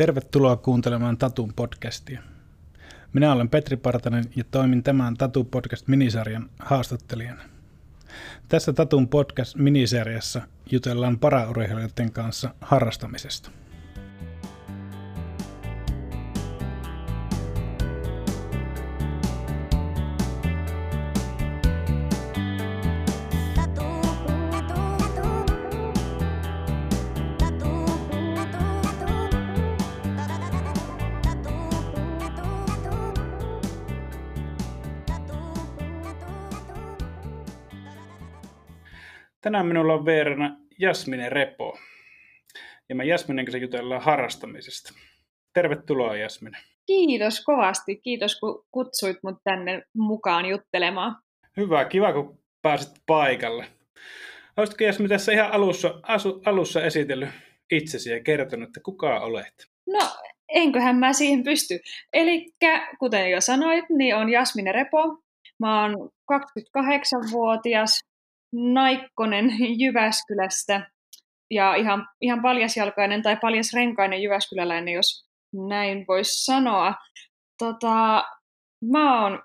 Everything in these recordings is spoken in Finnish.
Tervetuloa kuuntelemaan Tatun podcastia. Minä olen Petri Partanen ja toimin tämän Tatu podcast minisarjan haastattelijana. Tässä Tatun podcast minisarjassa jutellaan paraurheilijoiden kanssa harrastamisesta. Tänään minulla on vieraana Jasmine Repo. Ja me Jasminen kanssa jutellaan harrastamisesta. Tervetuloa Jasmine. Kiitos kovasti. Kiitos kun kutsuit mut tänne mukaan juttelemaan. Hyvä, kiva kun pääsit paikalle. Olisitko Jasmine tässä ihan alussa, asu, alussa esitellyt itsesi ja kertonut, että kuka olet? No, enköhän mä siihen pysty. Eli kuten jo sanoit, niin on Jasmine Repo. Mä oon 28-vuotias, Naikkonen Jyväskylästä ja ihan, ihan paljasjalkainen tai paljasrenkainen Jyväskyläläinen, jos näin voisi sanoa. Tota, mä oon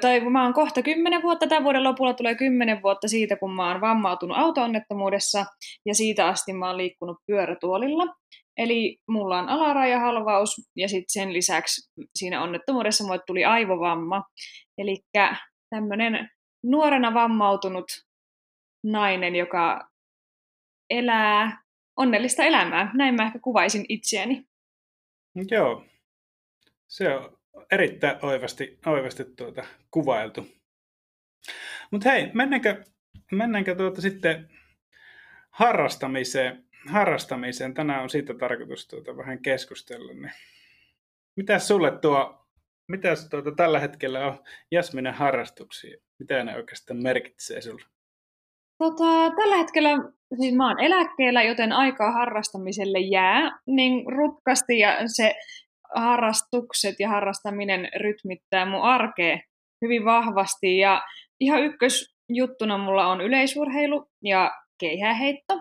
tai mä oon kohta kymmenen vuotta, tämän vuoden lopulla tulee kymmenen vuotta siitä, kun mä oon vammautunut auto-onnettomuudessa, ja siitä asti mä oon liikkunut pyörätuolilla. Eli mulla on alarajahalvaus, ja sitten sen lisäksi siinä onnettomuudessa mulle tuli aivovamma. Eli tämmöinen nuorena vammautunut nainen, joka elää onnellista elämää. Näin mä ehkä kuvaisin itseäni. Joo, se on erittäin oivasti, oivasti tuota, kuvailtu. Mutta hei, mennäänkö, mennäänkö tuota sitten harrastamiseen? harrastamiseen. Tänään on siitä tarkoitus tuota vähän keskustella. Niin. Mitä sulle tuo mitä tuota, tällä hetkellä on Jasminen harrastuksia? Mitä ne oikeastaan merkitsee sinulle? Tota, tällä hetkellä siis mä oon eläkkeellä, joten aikaa harrastamiselle jää niin rutkasti ja se harrastukset ja harrastaminen rytmittää mun arkea hyvin vahvasti. Ja ihan ykkösjuttuna mulla on yleisurheilu ja keihäheitto.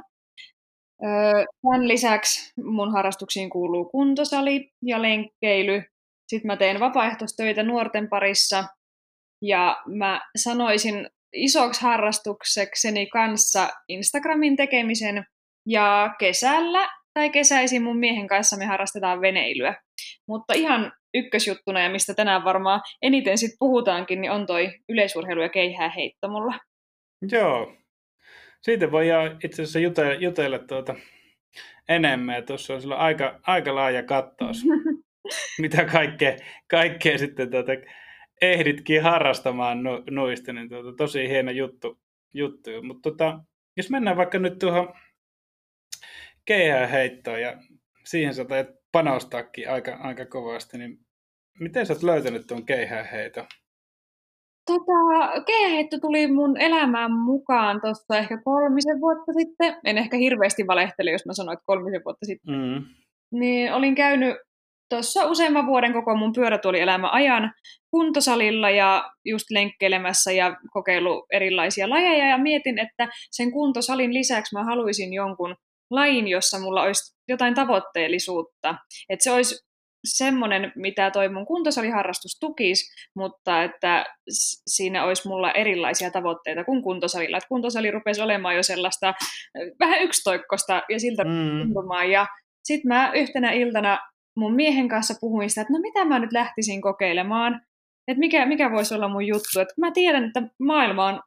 Tämän lisäksi mun harrastuksiin kuuluu kuntosali ja lenkkeily sitten mä teen vapaaehtoistöitä nuorten parissa ja mä sanoisin isoksi harrastuksekseni kanssa Instagramin tekemisen ja kesällä tai kesäisin mun miehen kanssa me harrastetaan veneilyä. Mutta ihan ykkösjuttuna ja mistä tänään varmaan eniten sit puhutaankin, niin on toi yleisurheilu ja keihää heitto mulla. Joo, siitä voi itse asiassa jutella, jutella tuota enemmän. Tuossa on aika, aika laaja kattaus. mitä kaikkea, kaikkea sitten tuota, ehditkin harrastamaan no, noista, niin tuota, tosi hieno juttu. juttu. Mutta tuota, jos mennään vaikka nyt tuohon keihäheittoon ja siihen sä tajat panostaakin aika, aika kovasti, niin miten sä oot löytänyt tuon keihäheiton? Tota, keihäheitto tuli mun elämään mukaan tuossa ehkä kolmisen vuotta sitten. En ehkä hirveästi valehtele, jos mä sanoin, että kolmisen vuotta sitten. Mm. Niin olin käynyt tuossa useamman vuoden koko mun pyörätuolielämä ajan kuntosalilla ja just lenkkeilemässä ja kokeilu erilaisia lajeja ja mietin, että sen kuntosalin lisäksi mä haluaisin jonkun lajin, jossa mulla olisi jotain tavoitteellisuutta. Että se olisi semmoinen, mitä toi mun kuntosaliharrastus tukisi, mutta että siinä olisi mulla erilaisia tavoitteita kuin kuntosalilla. Että kuntosali rupesi olemaan jo sellaista vähän yksitoikkosta ja siltä mm. tuntumaan. Ja sitten mä yhtenä iltana mun miehen kanssa puhuin sitä, että no mitä mä nyt lähtisin kokeilemaan, että mikä, mikä voisi olla mun juttu, että mä tiedän, että maailma on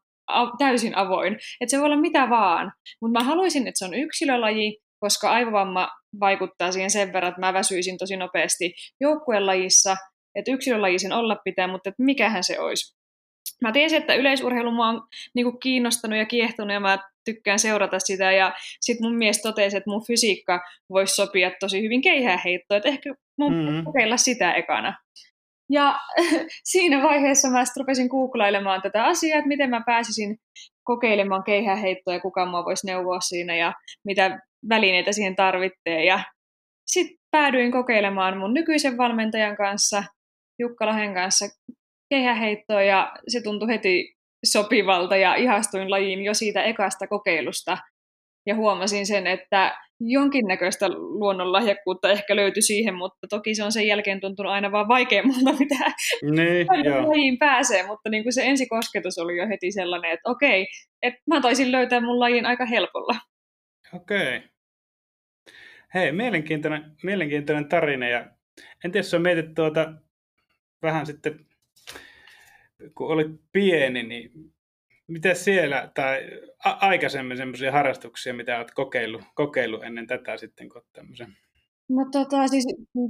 täysin avoin, että se voi olla mitä vaan, mutta mä haluaisin, että se on yksilölaji, koska aivovamma vaikuttaa siihen sen verran, että mä väsyisin tosi nopeasti joukkuelajissa, että yksilölajisin olla pitää, mutta että mikähän se olisi. Mä tiesin, että yleisurheilu mua on niin kuin kiinnostanut ja kiehtonut ja mä tykkään seurata sitä. Ja sitten mun mies totesi, että mun fysiikka voisi sopia tosi hyvin keihääheittoon, että ehkä mun mm-hmm. kokeilla sitä ekana. Ja siinä vaiheessa mä sitten rupesin googlailemaan tätä asiaa, että miten mä pääsisin kokeilemaan keihääheittoa ja kuka mua voisi neuvoa siinä ja mitä välineitä siihen tarvitsee. Ja sitten päädyin kokeilemaan mun nykyisen valmentajan kanssa, Jukka Lahen kanssa keihäheittoa ja se tuntui heti sopivalta ja ihastuin lajiin jo siitä ekasta kokeilusta. Ja huomasin sen, että jonkinnäköistä luonnonlahjakkuutta ehkä löytyi siihen, mutta toki se on sen jälkeen tuntunut aina vaan vaikeammalta, mitä niin, lajiin pääsee, mutta niin kuin se ensikosketus oli jo heti sellainen, että okei, että mä taisin löytää mun lajin aika helpolla. Okei. Hei, mielenkiintoinen, mielenkiintoinen tarina ja en tiedä, jos on mietit tuota vähän sitten, kun olit pieni, niin Miten siellä, tai a- aikaisemmin semmoisia harrastuksia, mitä olet kokeillut, kokeillut ennen tätä sitten, kun tämmöisen? No tota, siis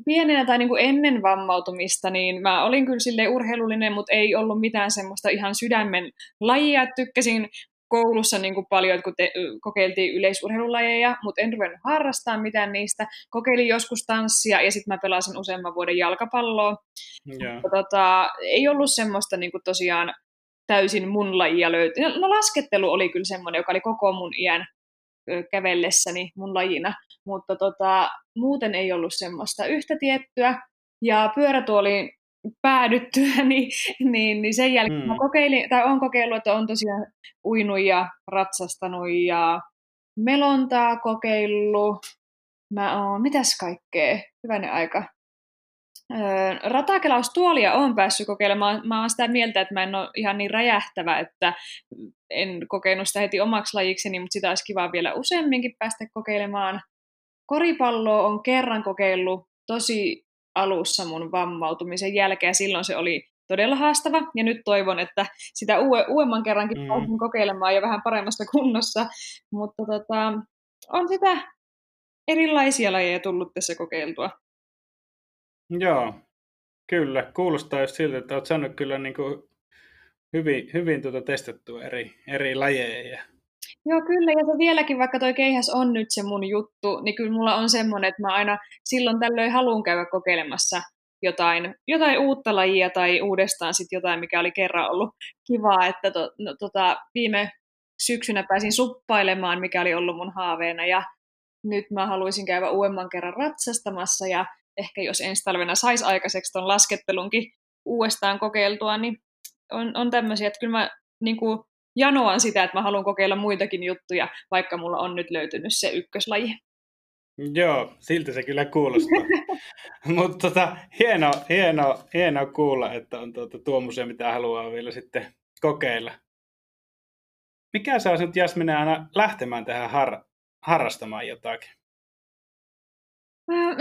pienenä tai niin kuin ennen vammautumista, niin mä olin kyllä sille urheilullinen, mutta ei ollut mitään semmoista ihan sydämen lajia. Tykkäsin koulussa niin kuin paljon, kun te, kokeiltiin yleisurheilulajeja, mutta en ruvennut harrastaa mitään niistä. Kokeilin joskus tanssia ja sitten mä pelasin useamman vuoden jalkapalloa. Yeah. Mutta, tota, ei ollut semmoista niin kuin tosiaan täysin mun lajia löytyi. No, no laskettelu oli kyllä semmoinen, joka oli koko mun iän kävellessäni mun lajina, mutta tota, muuten ei ollut semmoista yhtä tiettyä. Ja pyörätuoliin päädyttyä, niin, niin, niin sen jälkeen hmm. mä kokeilin, tai on kokeillut, että on tosiaan uinut ja ratsastanut ja melontaa kokeillut. Mä oon, mitäs kaikkea, hyvänen aika. Ratakelaustuolia on päässyt kokeilemaan. Mä oon sitä mieltä, että mä en ole ihan niin räjähtävä, että en kokenut sitä heti omaksi lajikseni, mutta sitä olisi kiva vielä useamminkin päästä kokeilemaan. Koripalloa on kerran kokeillut tosi alussa mun vammautumisen jälkeen, ja silloin se oli todella haastava, ja nyt toivon, että sitä uue, uudemman kerrankin mm. pääsen kokeilemaan jo vähän paremmassa kunnossa, mutta tota, on sitä erilaisia lajeja tullut tässä kokeiltua. Joo, kyllä. Kuulostaa just siltä, että olet saanut kyllä niin kuin hyvin, hyvin tuota testattua eri, eri lajeja. Joo, kyllä. Ja se vieläkin, vaikka toi keihäs on nyt se mun juttu, niin kyllä mulla on semmoinen, että mä aina silloin tällöin haluan käydä kokeilemassa jotain, jotain uutta lajia tai uudestaan sitten jotain, mikä oli kerran ollut kivaa. Että to, no, tota, viime syksynä pääsin suppailemaan, mikä oli ollut mun haaveena. Ja nyt mä haluaisin käydä uudemman kerran ratsastamassa ja ehkä jos ensi talvena saisi aikaiseksi tuon laskettelunkin uudestaan kokeiltua, niin on, on tämmöisiä, että kyllä mä niin kuin janoan sitä, että mä haluan kokeilla muitakin juttuja, vaikka mulla on nyt löytynyt se ykköslaji. Joo, siltä se kyllä kuulostaa. Mutta tota, hieno, hieno, hieno kuulla, että on tuota, tuommoisia, mitä haluaa vielä sitten kokeilla. Mikä saa sinut Jasmine aina lähtemään tähän har- harrastamaan jotakin?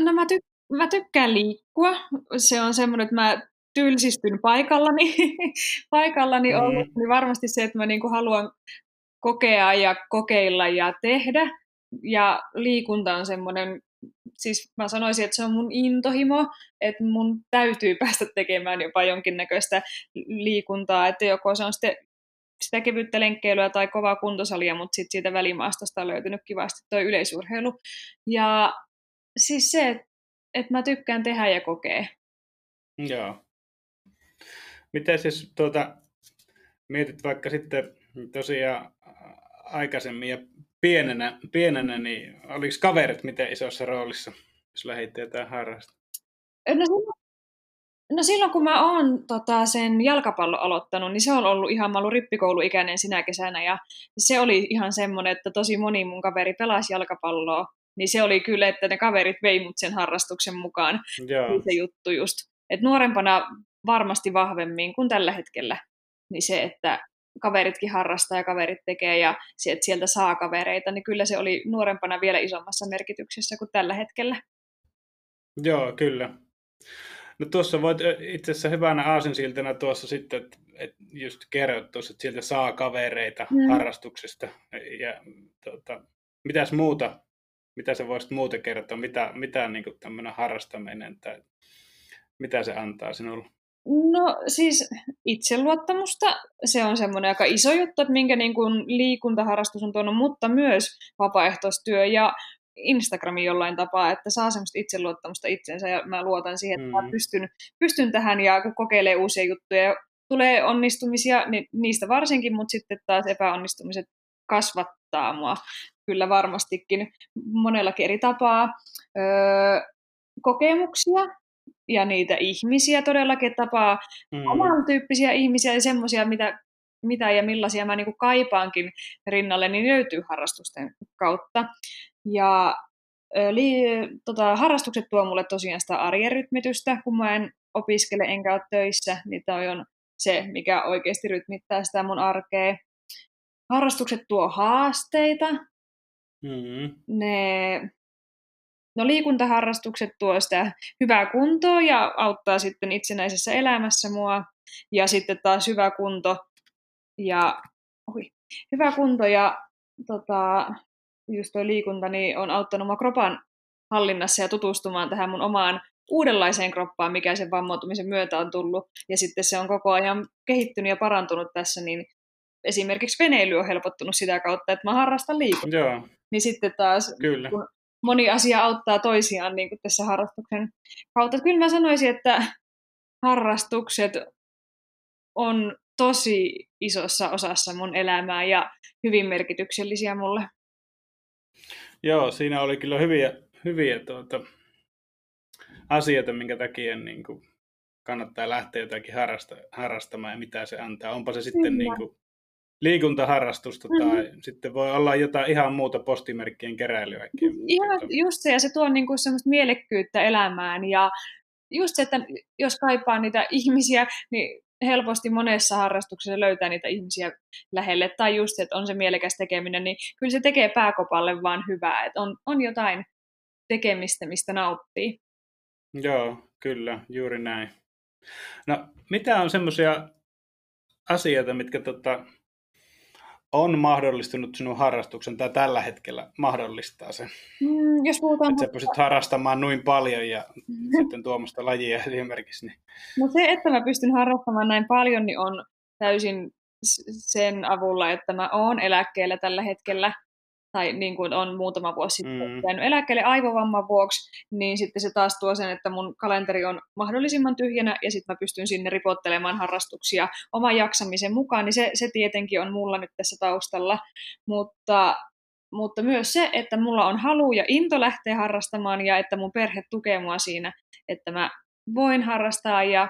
No mä mä tykkään liikkua. Se on semmoinen, että mä tylsistyn paikallani, paikallani mm. ollut, niin varmasti se, että mä niinku haluan kokea ja kokeilla ja tehdä. Ja liikunta on semmoinen, siis mä sanoisin, että se on mun intohimo, että mun täytyy päästä tekemään jopa jonkinnäköistä liikuntaa, että joko se on sitten sitä kevyttä lenkkeilyä tai kovaa kuntosalia, mutta sitten siitä välimaastosta on löytynyt kivasti tuo yleisurheilu. Ja siis se, että että mä tykkään tehdä ja kokea. Joo. Miten siis tuota, mietit vaikka sitten tosiaan aikaisemmin ja pienenä, pienenä niin oliko kaverit miten isossa roolissa, jos lähditte jotain harrasta? No silloin, no silloin kun mä oon tota, sen jalkapallon aloittanut, niin se on ollut ihan, mä ollut rippikouluikäinen sinä kesänä ja se oli ihan semmoinen, että tosi moni mun kaveri pelasi jalkapalloa niin se oli kyllä, että ne kaverit vei mut sen harrastuksen mukaan. Joo. Se juttu just. Et nuorempana varmasti vahvemmin kuin tällä hetkellä. Niin se, että kaveritkin harrastaa ja kaverit tekee ja se, että sieltä saa kavereita, niin kyllä se oli nuorempana vielä isommassa merkityksessä kuin tällä hetkellä. Joo, kyllä. No tuossa voit itse asiassa hyvänä aasinsiltana tuossa sitten, että, että just kerrot tuossa, että sieltä saa kavereita mm. harrastuksesta. Ja tuota, mitäs muuta mitä sä voisit muuten kertoa, mitä, mitä niin tämmöinen harrastaminen tai mitä se antaa sinulle? No siis itseluottamusta, se on semmoinen aika iso juttu, että minkä niin kuin liikuntaharrastus on tuonut, mutta myös vapaaehtoistyö ja Instagrami jollain tapaa, että saa semmoista itseluottamusta itsensä ja mä luotan siihen, että mm. mä pystyn, pystyn tähän ja kun kokeilee uusia juttuja ja tulee onnistumisia, niin niistä varsinkin, mutta sitten taas epäonnistumiset kasvattaa mua kyllä varmastikin monellakin eri tapaa. Öö, kokemuksia ja niitä ihmisiä todellakin, tapaa mm. oman tyyppisiä ihmisiä ja semmoisia, mitä, mitä ja millaisia mä niinku kaipaankin rinnalle, niin löytyy harrastusten kautta. Ja li, tota, harrastukset tuo mulle tosiaan sitä arjen rytmitystä, kun mä en opiskele enkä ole töissä, niin toi on se, mikä oikeasti rytmittää sitä mun arkea. Harrastukset tuo haasteita. Mm-hmm. Ne, no liikuntaharrastukset tuo sitä hyvää kuntoa ja auttaa sitten itsenäisessä elämässä mua. Ja sitten taas hyvä kunto ja, oi, hyvä kunto ja tota, just tuo liikunta niin on auttanut mua kropan hallinnassa ja tutustumaan tähän mun omaan uudenlaiseen kroppaan, mikä sen vammautumisen myötä on tullut. Ja sitten se on koko ajan kehittynyt ja parantunut tässä, niin esimerkiksi veneily on helpottunut sitä kautta, että mä harrastan liikuntaa. Joo. Niin sitten taas, Kyllä. kun moni asia auttaa toisiaan niin kuin tässä harrastuksen kautta. Kyllä mä sanoisin, että harrastukset on tosi isossa osassa mun elämää ja hyvin merkityksellisiä mulle. Joo, siinä oli kyllä hyviä, hyviä tuota, asioita, minkä takia niin kuin, kannattaa lähteä jotakin harrasta, harrastamaan ja mitä se antaa. Onpa se sitten niin kuin, liikuntaharrastusta mm-hmm. tai sitten voi olla jotain ihan muuta postimerkkien keräilyä. Ihan just se, ja se tuo niin kuin semmoista mielekkyyttä elämään ja just se, että jos kaipaa niitä ihmisiä, niin helposti monessa harrastuksessa löytää niitä ihmisiä lähelle, tai just se, että on se mielekäs tekeminen, niin kyllä se tekee pääkopalle vaan hyvää, että on, on jotain tekemistä, mistä nauttii. Joo, kyllä, juuri näin. No, mitä on semmoisia asioita, mitkä tota, on mahdollistunut sinun harrastuksen tai tällä hetkellä mahdollistaa sen? Mm, jos puhutaan... Että sä pystyt harrastamaan noin paljon ja sitten tuomasta lajia esimerkiksi. Niin... No se, että mä pystyn harrastamaan näin paljon, niin on täysin sen avulla, että mä oon eläkkeellä tällä hetkellä tai niin kuin on muutama vuosi sitten mm. jäänyt eläkkeelle aivovamman vuoksi, niin sitten se taas tuo sen, että mun kalenteri on mahdollisimman tyhjänä ja sitten mä pystyn sinne ripottelemaan harrastuksia oman jaksamisen mukaan, niin se, se tietenkin on mulla nyt tässä taustalla, mutta mutta myös se, että mulla on halu ja into lähteä harrastamaan ja että mun perhe tukee mua siinä, että mä voin harrastaa ja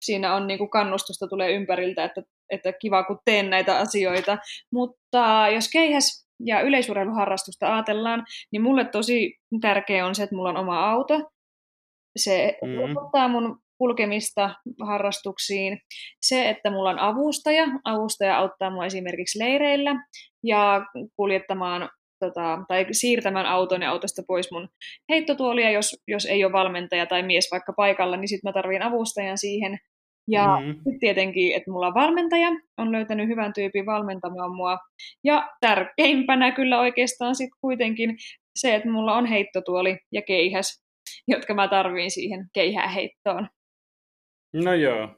siinä on niin kuin kannustusta tulee ympäriltä, että, että kiva kun teen näitä asioita. Mutta jos keihäs ja yleisurheiluharrastusta ajatellaan, niin mulle tosi tärkeä on se, että mulla on oma auto. Se mm. ottaa mun kulkemista harrastuksiin. Se, että mulla on avustaja. Avustaja auttaa mua esimerkiksi leireillä ja kuljettamaan tota, tai siirtämään auton ja autosta pois mun heittotuolia, jos, jos ei ole valmentaja tai mies vaikka paikalla, niin sitten mä tarvin avustajan siihen. Ja mm. sitten tietenkin, että mulla on valmentaja, on löytänyt hyvän tyypin valmentamaan mua. Ja tärkeimpänä kyllä oikeastaan sitten kuitenkin se, että mulla on heittotuoli ja keihäs, jotka mä tarviin siihen keihääheittoon. No joo.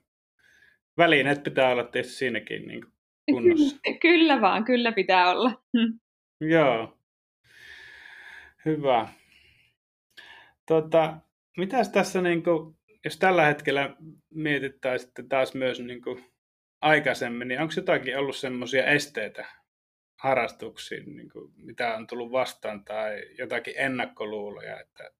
Välineet pitää olla tietysti siinäkin niin kunnossa. Kyllä, kyllä vaan, kyllä pitää olla. Hm. Joo. Hyvä. Tota, mitäs tässä niin kuin, jos tällä hetkellä mietittäisiin taas myös niin kuin aikaisemmin, niin onko jotakin ollut semmoisia esteitä harrastuksiin, niin kuin mitä on tullut vastaan, tai jotakin ennakkoluuloja, että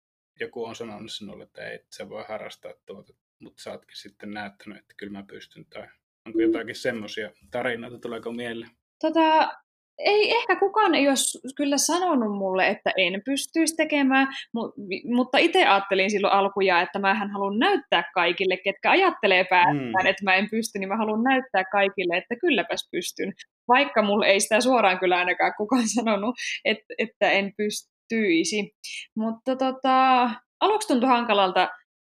joku on sanonut sinulle, että ei, sä voi harrastaa tuota, mutta sä ootkin sitten näyttänyt, että kyllä mä pystyn, tai onko jotakin semmoisia tarinoita, tuleeko mieleen? Tota, ei ehkä kukaan ei ole kyllä sanonut mulle, että en pystyisi tekemään, mutta itse ajattelin silloin alkuja, että mä haluan näyttää kaikille, ketkä ajattelee päästään, mm. että mä en pysty, niin mä haluan näyttää kaikille, että kylläpäs pystyn. Vaikka mulle ei sitä suoraan kyllä ainakaan kukaan sanonut, että, että en pystyisi. Mutta tota, aluksi tuntui hankalalta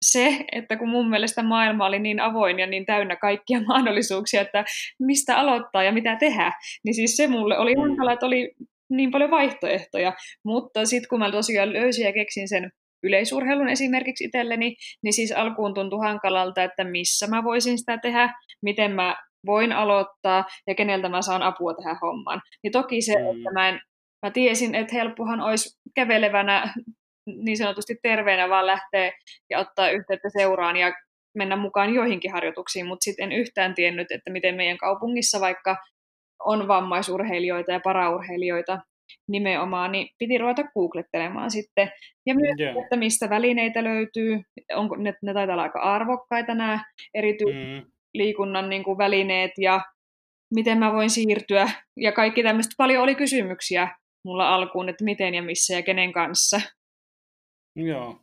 se, että kun mun mielestä maailma oli niin avoin ja niin täynnä kaikkia mahdollisuuksia, että mistä aloittaa ja mitä tehdä, niin siis se mulle oli mm. hankala, että oli niin paljon vaihtoehtoja, mutta sitten kun mä tosiaan löysin ja keksin sen yleisurheilun esimerkiksi itselleni, niin siis alkuun tuntui hankalalta, että missä mä voisin sitä tehdä, miten mä voin aloittaa ja keneltä mä saan apua tähän hommaan. Niin toki se, mm. että mä, en, mä tiesin, että helppohan olisi kävelevänä niin sanotusti terveenä vaan lähteä ja ottaa yhteyttä seuraan ja mennä mukaan joihinkin harjoituksiin, mutta sitten en yhtään tiennyt, että miten meidän kaupungissa vaikka on vammaisurheilijoita ja paraurheilijoita nimenomaan, niin piti ruveta googlettelemaan sitten. Ja myös, yeah. että mistä välineitä löytyy, onko ne, ne taitaa olla aika arvokkaita nämä erityisliikunnan mm. liikunnan niin kuin välineet ja miten mä voin siirtyä. Ja kaikki tämmöistä paljon oli kysymyksiä mulla alkuun, että miten ja missä ja kenen kanssa. Joo,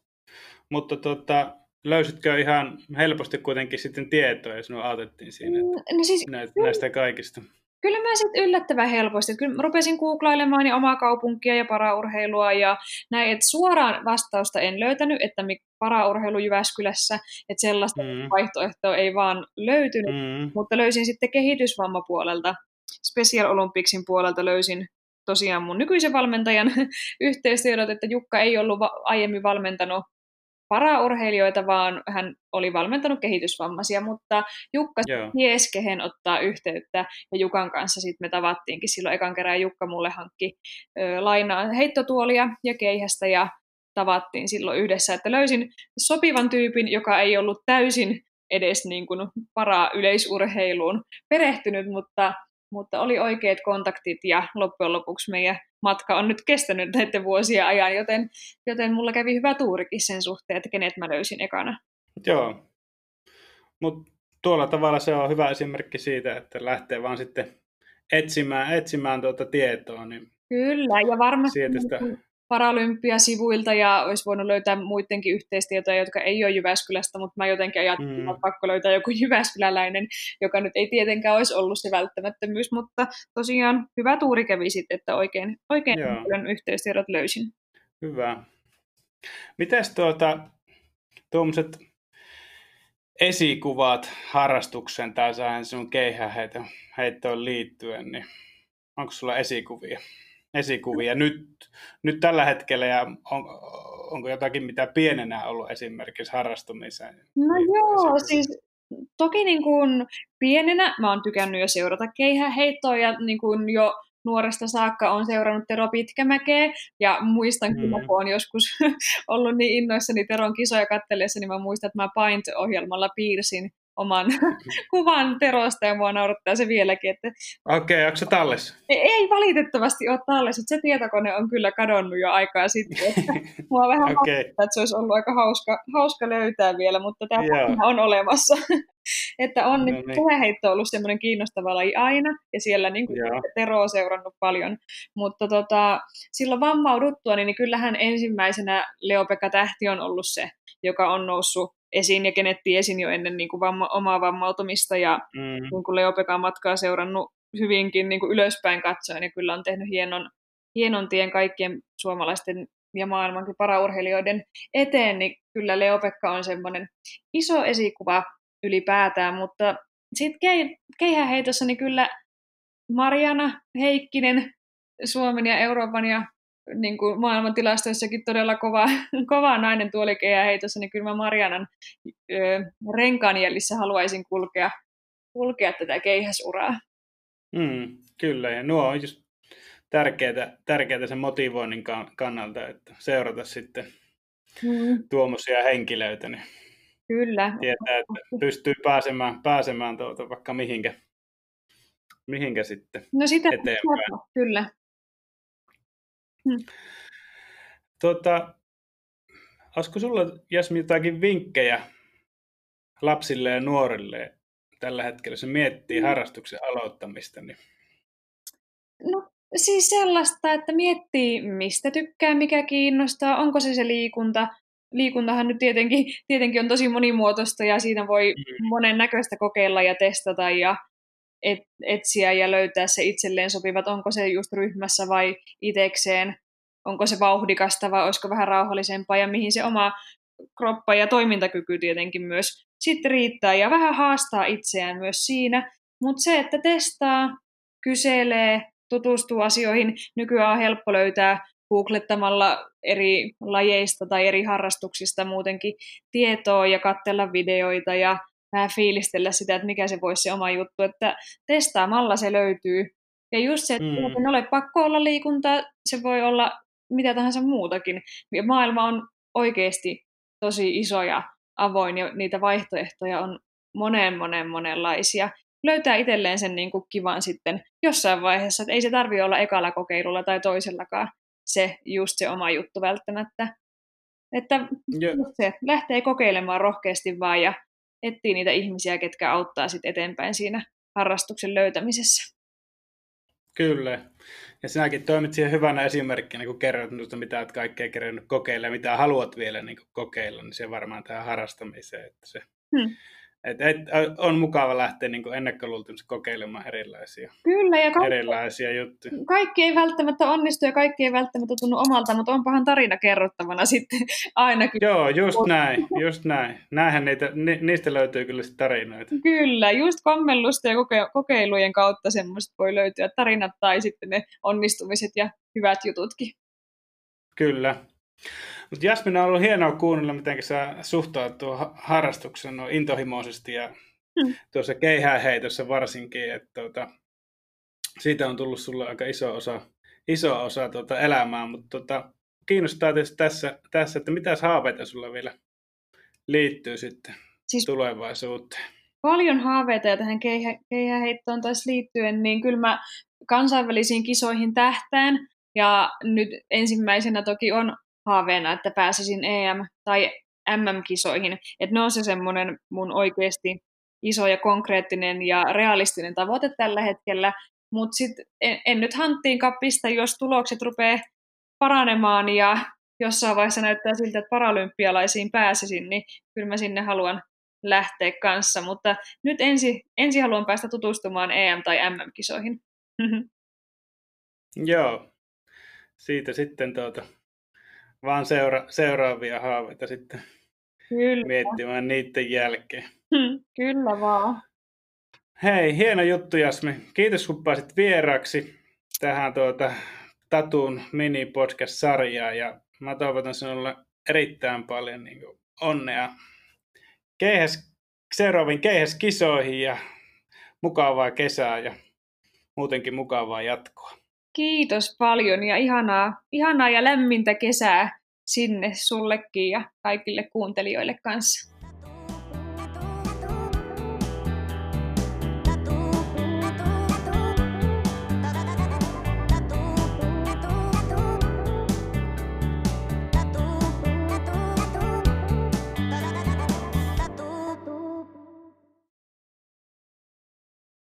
mutta tota, löysitkö ihan helposti kuitenkin sitten tietoa, ja sinua autettiin siinä että mm, no siis, näistä, näistä kaikista? Kyllä mä sitten yllättävän helposti. Kyllä mä rupesin googlailemaan ja omaa kaupunkia ja paraurheilua ja näin, että suoraan vastausta en löytänyt, että paraurheilu Jyväskylässä, että sellaista mm. vaihtoehtoa ei vaan löytynyt, mm. mutta löysin sitten kehitysvammapuolelta, Special Olympicsin puolelta löysin tosiaan mun nykyisen valmentajan yhteistyöt, että Jukka ei ollut va- aiemmin valmentanut paraurheilijoita, vaan hän oli valmentanut kehitysvammaisia, mutta Jukka ties, kehen ottaa yhteyttä, ja Jukan kanssa sitten me tavattiinkin silloin ekan kerran, Jukka mulle hankki ö, lainaa heittotuolia ja keihästä, ja tavattiin silloin yhdessä, että löysin sopivan tyypin, joka ei ollut täysin edes niin kuin para-yleisurheiluun perehtynyt, mutta mutta oli oikeat kontaktit ja loppujen lopuksi meidän matka on nyt kestänyt näiden vuosien ajan, joten, joten mulla kävi hyvä tuurikin sen suhteen, että kenet mä löysin ekana. Joo, mutta tuolla tavalla se on hyvä esimerkki siitä, että lähtee vaan sitten etsimään, etsimään tuota tietoa. Niin Kyllä, ja varmasti sitä... Paralympiasivuilta ja olisi voinut löytää muidenkin yhteistietoja, jotka ei ole Jyväskylästä, mutta mä jotenkin ajattelin, mm. että pakko löytää joku Jyväskyläläinen, joka nyt ei tietenkään olisi ollut se välttämättömyys, mutta tosiaan hyvä tuuri kävi sitten, että oikein, oikein paljon yhteistiedot löysin. Hyvä. Mites tuota, tuommoiset esikuvat harrastuksen tai sinun keihäheittoon liittyen, niin onko sulla esikuvia? Esikuvia nyt, nyt tällä hetkellä ja on, onko jotakin, mitä pienenä ollut esimerkiksi harrastumiseen? No joo, siis toki niin kuin pienenä mä oon tykännyt jo seurata keihäheittoa ja niin kuin jo nuoresta saakka on seurannut Tero Pitkämäkeä ja muistan mm. kun on joskus ollut niin innoissani Teron kisoja katsellessa, niin mä muistan, että mä Paint-ohjelmalla piirsin oman kuvan Terosta ja mua naurattaa se vieläkin. Että... Okei, okay, onko se tallessa? Ei, ei valitettavasti ole tallessa. Se tietokone on kyllä kadonnut jo aikaa sitten. Että mua vähän okay. Hauskaa, että se olisi ollut aika hauska, hauska löytää vielä, mutta tämä on olemassa. että on no niin. puheheitto ollut semmoinen kiinnostava laji aina, ja siellä niin kuin Tero on seurannut paljon. Mutta tota, silloin vammauduttua, niin, niin kyllähän ensimmäisenä Leopekka Tähti on ollut se, joka on noussut esiin ja kenetti esiin jo ennen niin kuin vamma, omaa vammautumista ja mm. niin kuin Leopekan matkaa seurannut hyvinkin niin kuin ylöspäin katsoen ja kyllä on tehnyt hienon, hienon tien kaikkien suomalaisten ja maailmankin paraurheilijoiden eteen, niin kyllä Leopekka on semmoinen iso esikuva ylipäätään, mutta sitten kei, keihäheitossa niin kyllä Mariana Heikkinen Suomen ja Euroopan ja niin kuin maailman tilastoissakin todella kova, kova nainen tuolikejä heitossa, niin kyllä mä Marianan ö, renkaanjäljissä haluaisin kulkea, kulkea tätä keihäsuraa. Mm, kyllä, ja nuo on just tärkeää, tärkeää sen motivoinnin kannalta, että seurata sitten mm. tuommoisia henkilöitä, niin Kyllä. tietää, että pystyy pääsemään, pääsemään tuota, vaikka mihinkä, mihinkä sitten no sitä eteenpäin. Kyllä. Hmm. Tota, olisiko sulla Jasmi jotakin vinkkejä lapsille ja nuorille tällä hetkellä, se miettii hmm. harrastuksen aloittamista? Niin... No siis sellaista, että miettii mistä tykkää, mikä kiinnostaa, onko se se liikunta. Liikuntahan nyt tietenkin, tietenkin on tosi monimuotoista ja siinä voi mm. monen näköistä kokeilla ja testata ja et, etsiä ja löytää se itselleen sopivat, onko se just ryhmässä vai itekseen, onko se vauhdikasta vai olisiko vähän rauhallisempaa? Ja mihin se oma kroppa ja toimintakyky tietenkin myös sitten riittää ja vähän haastaa itseään myös siinä. Mutta se, että testaa, kyselee, tutustuu asioihin, nykyään on helppo löytää googlettamalla eri lajeista tai eri harrastuksista muutenkin tietoa ja katsella videoita ja vähän fiilistellä sitä, että mikä se voisi se oma juttu, että testaamalla se löytyy. Ja just se, että mm. ei ole pakko olla liikuntaa, se voi olla mitä tahansa muutakin. Maailma on oikeasti tosi iso ja avoin ja niitä vaihtoehtoja on monen monen monenlaisia. Löytää itselleen sen niin kuin kivan sitten jossain vaiheessa, että ei se tarvi olla ekalla kokeilulla tai toisellakaan se just se oma juttu välttämättä. Että yeah. se lähtee kokeilemaan rohkeasti vaan ja etsii niitä ihmisiä, ketkä auttaa sitten eteenpäin siinä harrastuksen löytämisessä. Kyllä. Ja sinäkin toimit siihen hyvänä esimerkkinä, kun kerrot minusta, mitä olet kaikkea kerännyt kokeilla ja mitä haluat vielä niin kokeilla, niin se varmaan tähän harrastamiseen. Että se, hmm. Et, et, on mukava lähteä niin ennakkoluultavasti kokeilemaan erilaisia, Kyllä, ja kaikki, erilaisia juttuja. Kaikki ei välttämättä onnistu ja kaikki ei välttämättä tunnu omalta, mutta onpahan tarina kerrottavana sitten ainakin. Joo, just näin, just näin. Näinhän niitä, ni, niistä löytyy kyllä tarinoita. Kyllä, just kommellusta ja koke, kokeilujen kautta semmoista voi löytyä tarinat tai sitten ne onnistumiset ja hyvät jututkin. Kyllä. Mutta Jasmin on ollut hienoa kuunnella, miten sä suhtaudut tuohon harrastukseen no, intohimoisesti ja hmm. tuossa keihääheitossa varsinkin, että tuota, siitä on tullut sulle aika iso osa, iso osa tuota elämää, mutta tuota, kiinnostaa tietysti tässä, tässä, että mitä haaveita sulla vielä liittyy sitten siis tulevaisuuteen? Paljon haaveita ja tähän keihä, keihäheittoon taas liittyen, niin kyllä mä kansainvälisiin kisoihin tähtään. Ja nyt ensimmäisenä toki on haaveena, että pääsisin EM- tai MM-kisoihin. Että ne on se semmoinen mun oikeasti iso ja konkreettinen ja realistinen tavoite tällä hetkellä. Mutta sitten en, en nyt hanttiin kappista, jos tulokset rupeaa paranemaan ja jossain vaiheessa näyttää siltä, että paralympialaisiin pääsisin, niin kyllä mä sinne haluan lähteä kanssa. Mutta nyt ensi, ensi haluan päästä tutustumaan EM- tai MM-kisoihin. Joo, siitä sitten tuota, vaan seura- seuraavia haaveita sitten Kyllä. miettimään niiden jälkeen. Kyllä vaan. Hei, hieno juttu Jasmi. Kiitos kun pääsit vieraksi tähän tuota, Tatun mini-podcast-sarjaan ja mä toivotan sinulle erittäin paljon niin kuin, onnea keihäs, seuraaviin keihäskisoihin ja mukavaa kesää ja muutenkin mukavaa jatkoa. Kiitos paljon ja ihanaa, ihanaa ja lämmintä kesää sinne sullekin ja kaikille kuuntelijoille kanssa.